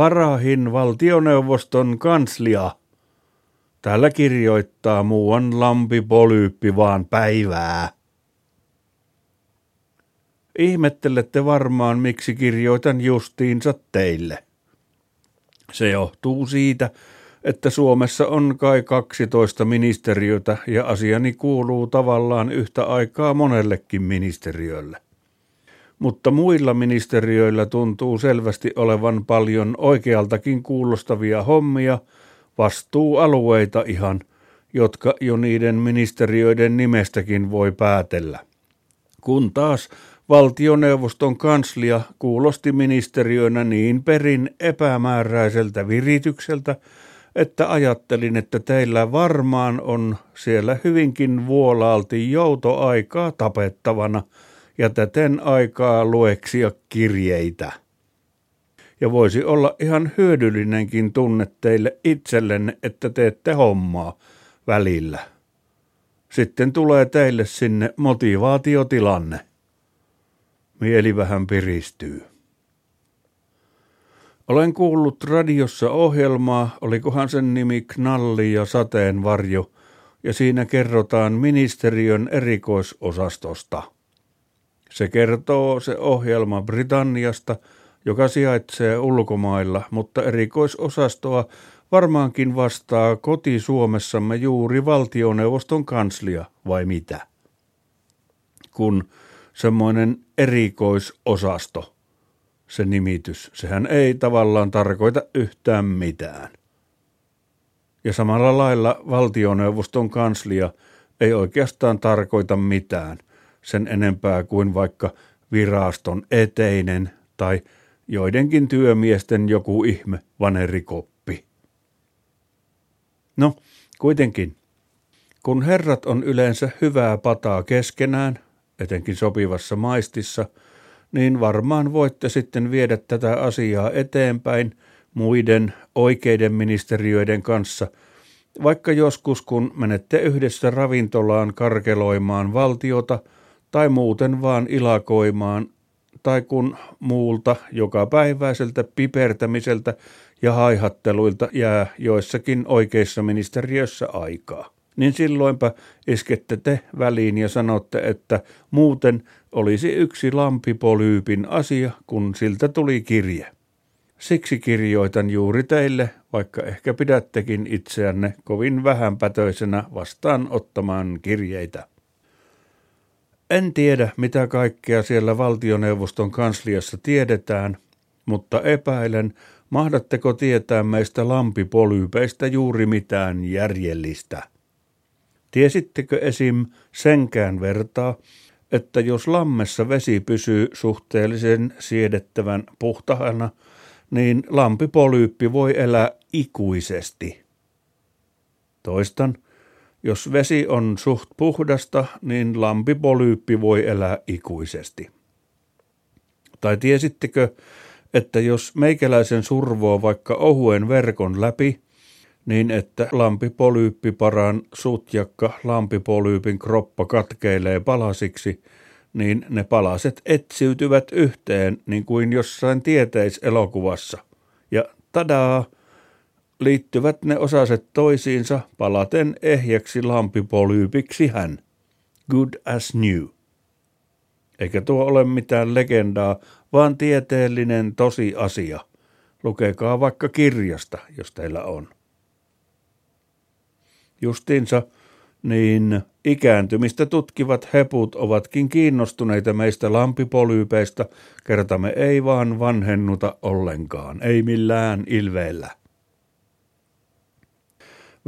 parahin valtioneuvoston kanslia. Täällä kirjoittaa muuan lampi polyyppi vaan päivää. Ihmettelette varmaan, miksi kirjoitan justiinsa teille. Se johtuu siitä, että Suomessa on kai 12 ministeriötä ja asiani kuuluu tavallaan yhtä aikaa monellekin ministeriölle. Mutta muilla ministeriöillä tuntuu selvästi olevan paljon oikealtakin kuulostavia hommia, vastuualueita ihan, jotka jo niiden ministeriöiden nimestäkin voi päätellä. Kun taas valtioneuvoston kanslia kuulosti ministeriönä niin perin epämääräiseltä viritykseltä, että ajattelin, että teillä varmaan on siellä hyvinkin vuolaalti joutoaikaa tapettavana ja täten aikaa lueksia kirjeitä. Ja voisi olla ihan hyödyllinenkin tunne teille itsellenne, että teette hommaa välillä. Sitten tulee teille sinne motivaatiotilanne. Mieli vähän piristyy. Olen kuullut radiossa ohjelmaa, olikohan sen nimi Knalli ja sateenvarjo, ja siinä kerrotaan ministeriön erikoisosastosta. Se kertoo se ohjelma Britanniasta, joka sijaitsee ulkomailla, mutta erikoisosastoa varmaankin vastaa koti-Suomessamme juuri valtioneuvoston kanslia, vai mitä? Kun semmoinen erikoisosasto – se nimitys. Sehän ei tavallaan tarkoita yhtään mitään. Ja samalla lailla valtioneuvoston kanslia ei oikeastaan tarkoita mitään sen enempää kuin vaikka viraston eteinen tai joidenkin työmiesten joku ihme vanerikoppi. No, kuitenkin, kun herrat on yleensä hyvää pataa keskenään, etenkin sopivassa maistissa – niin varmaan voitte sitten viedä tätä asiaa eteenpäin muiden oikeiden ministeriöiden kanssa, vaikka joskus kun menette yhdessä ravintolaan karkeloimaan valtiota tai muuten vaan ilakoimaan, tai kun muulta joka päiväiseltä pipertämiseltä ja haihatteluilta jää joissakin oikeissa ministeriössä aikaa niin silloinpa iskette te väliin ja sanotte, että muuten olisi yksi lampipolyypin asia, kun siltä tuli kirje. Siksi kirjoitan juuri teille, vaikka ehkä pidättekin itseänne kovin vähänpätöisenä vastaan ottamaan kirjeitä. En tiedä, mitä kaikkea siellä valtioneuvoston kansliassa tiedetään, mutta epäilen, mahdatteko tietää meistä lampipolyypeistä juuri mitään järjellistä. Tiesittekö esim. senkään vertaa, että jos lammessa vesi pysyy suhteellisen siedettävän puhtahana, niin lampipolyyppi voi elää ikuisesti. Toistan, jos vesi on suht puhdasta, niin lampipolyyppi voi elää ikuisesti. Tai tiesittekö, että jos meikäläisen survoo vaikka ohuen verkon läpi, niin että paran sutjakka lampipolyypin kroppa katkeilee palasiksi, niin ne palaset etsiytyvät yhteen niin kuin jossain tieteiselokuvassa. Ja tadaa, liittyvät ne osaset toisiinsa palaten ehjäksi lampipolyypiksi hän. Good as new. Eikä tuo ole mitään legendaa, vaan tieteellinen tosiasia. Lukekaa vaikka kirjasta, jos teillä on justiinsa, niin ikääntymistä tutkivat heput ovatkin kiinnostuneita meistä lampipolyypeista, kertamme ei vaan vanhennuta ollenkaan, ei millään ilveellä.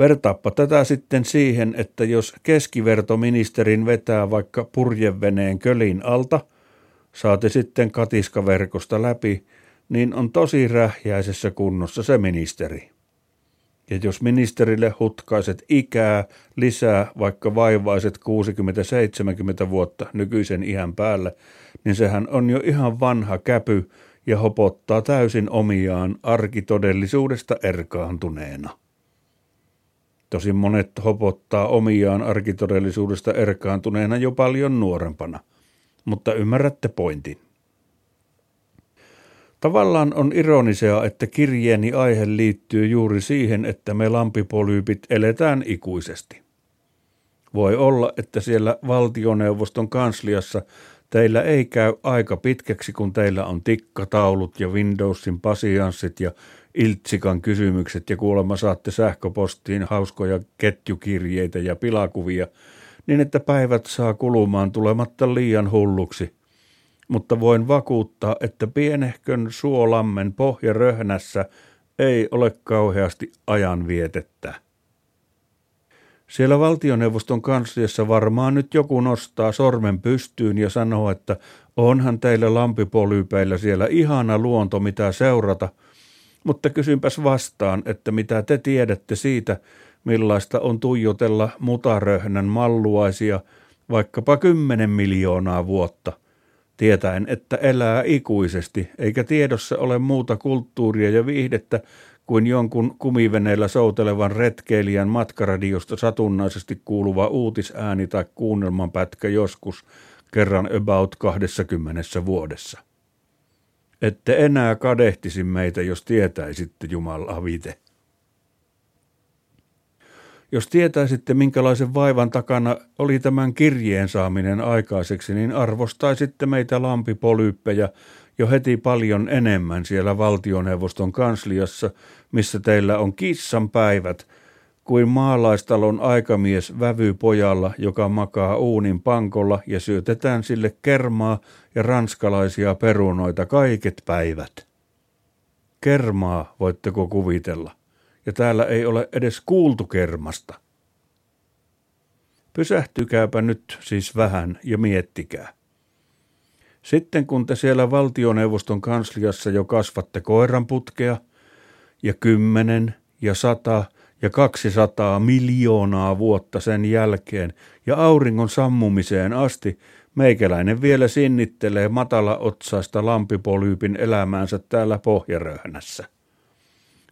Vertaappa tätä sitten siihen, että jos keskivertoministerin vetää vaikka purjeveneen kölin alta, saati sitten katiskaverkosta läpi, niin on tosi rähjäisessä kunnossa se ministeri. Ja jos ministerille hutkaiset ikää lisää vaikka vaivaiset 60-70 vuotta nykyisen iän päälle, niin sehän on jo ihan vanha käpy ja hopottaa täysin omiaan arkitodellisuudesta erkaantuneena. Tosin monet hopottaa omiaan arkitodellisuudesta erkaantuneena jo paljon nuorempana, mutta ymmärrätte pointin. Tavallaan on ironisia, että kirjeeni aihe liittyy juuri siihen, että me lampipolyypit eletään ikuisesti. Voi olla, että siellä valtioneuvoston kansliassa teillä ei käy aika pitkäksi, kun teillä on tikkataulut ja Windowsin pasianssit ja Iltsikan kysymykset ja kuulemma saatte sähköpostiin hauskoja ketjukirjeitä ja pilakuvia, niin että päivät saa kulumaan tulematta liian hulluksi. Mutta voin vakuuttaa, että pienehkön suolammen pohjaröhnässä ei ole kauheasti ajanvietettä. Siellä valtioneuvoston kansliassa varmaan nyt joku nostaa sormen pystyyn ja sanoo, että onhan teillä lampipolyypeillä siellä ihana luonto mitä seurata, mutta kysynpäs vastaan, että mitä te tiedätte siitä, millaista on tuijotella mutaröhnän malluaisia vaikkapa kymmenen miljoonaa vuotta, tietäen, että elää ikuisesti, eikä tiedossa ole muuta kulttuuria ja viihdettä kuin jonkun kumiveneellä soutelevan retkeilijän matkaradiosta satunnaisesti kuuluva uutisääni tai kuunnelmanpätkä joskus kerran about 20 vuodessa. Ette enää kadehtisi meitä, jos tietäisitte Jumala vite. Jos tietäisitte, minkälaisen vaivan takana oli tämän kirjeen saaminen aikaiseksi, niin arvostaisitte meitä lampipolyyppejä jo heti paljon enemmän siellä valtioneuvoston kansliassa, missä teillä on kissan päivät, kuin maalaistalon aikamies vävypojalla, joka makaa uunin pankolla ja syötetään sille kermaa ja ranskalaisia perunoita kaiket päivät. Kermaa voitteko kuvitella, ja täällä ei ole edes kuultu kermasta. Pysähtykääpä nyt siis vähän ja miettikää. Sitten kun te siellä valtioneuvoston kansliassa jo kasvatte koiranputkea ja kymmenen ja sata ja 200 miljoonaa vuotta sen jälkeen ja auringon sammumiseen asti meikäläinen vielä sinnittelee matala otsaista lampipolyypin elämäänsä täällä pohjaröhnässä.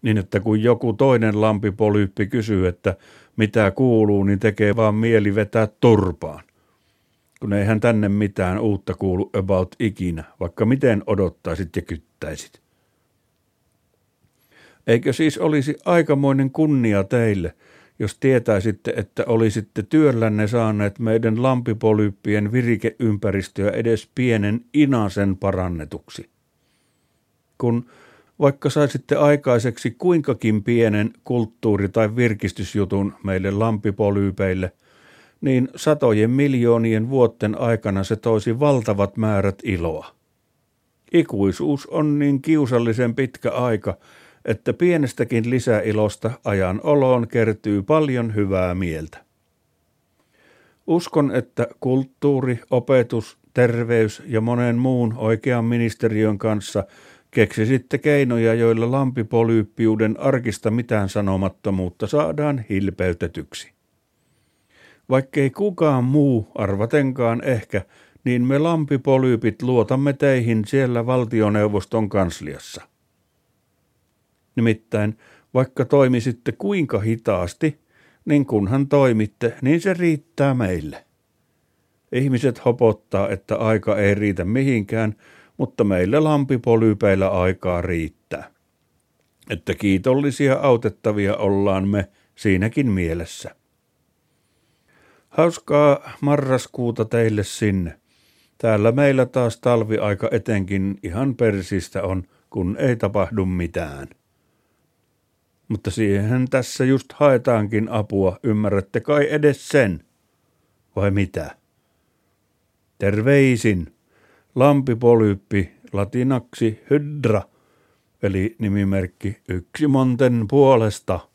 Niin että kun joku toinen lampipolyyppi kysyy, että mitä kuuluu, niin tekee vaan mieli vetää turpaan kun eihän tänne mitään uutta kuulu about ikinä, vaikka miten odottaisit ja kyttäisit. Eikö siis olisi aikamoinen kunnia teille, jos tietäisitte, että olisitte työllänne saaneet meidän lampipolyyppien virikeympäristöä edes pienen inasen parannetuksi? Kun vaikka saisitte aikaiseksi kuinkakin pienen kulttuuri- tai virkistysjutun meille lampipolyypeille – niin satojen miljoonien vuotten aikana se toisi valtavat määrät iloa. Ikuisuus on niin kiusallisen pitkä aika, että pienestäkin lisäilosta ajan oloon kertyy paljon hyvää mieltä. Uskon, että kulttuuri, opetus, terveys ja monen muun oikean ministeriön kanssa keksisitte keinoja, joilla lampipolyyppiuden arkista mitään sanomattomuutta saadaan hilpeytetyksi. Vaikkei kukaan muu, arvatenkaan ehkä, niin me lampipolyypit luotamme teihin siellä valtioneuvoston kansliassa. Nimittäin, vaikka toimisitte kuinka hitaasti, niin kunhan toimitte, niin se riittää meille. Ihmiset hopottaa, että aika ei riitä mihinkään, mutta meille lampipolyypeillä aikaa riittää. Että kiitollisia autettavia ollaan me siinäkin mielessä. Hauskaa marraskuuta teille sinne. Täällä meillä taas talviaika etenkin ihan persistä on, kun ei tapahdu mitään. Mutta siihen tässä just haetaankin apua, ymmärrätte kai edes sen? Vai mitä? Terveisin. Lampipolyyppi, latinaksi hydra, eli nimimerkki yksi monten puolesta.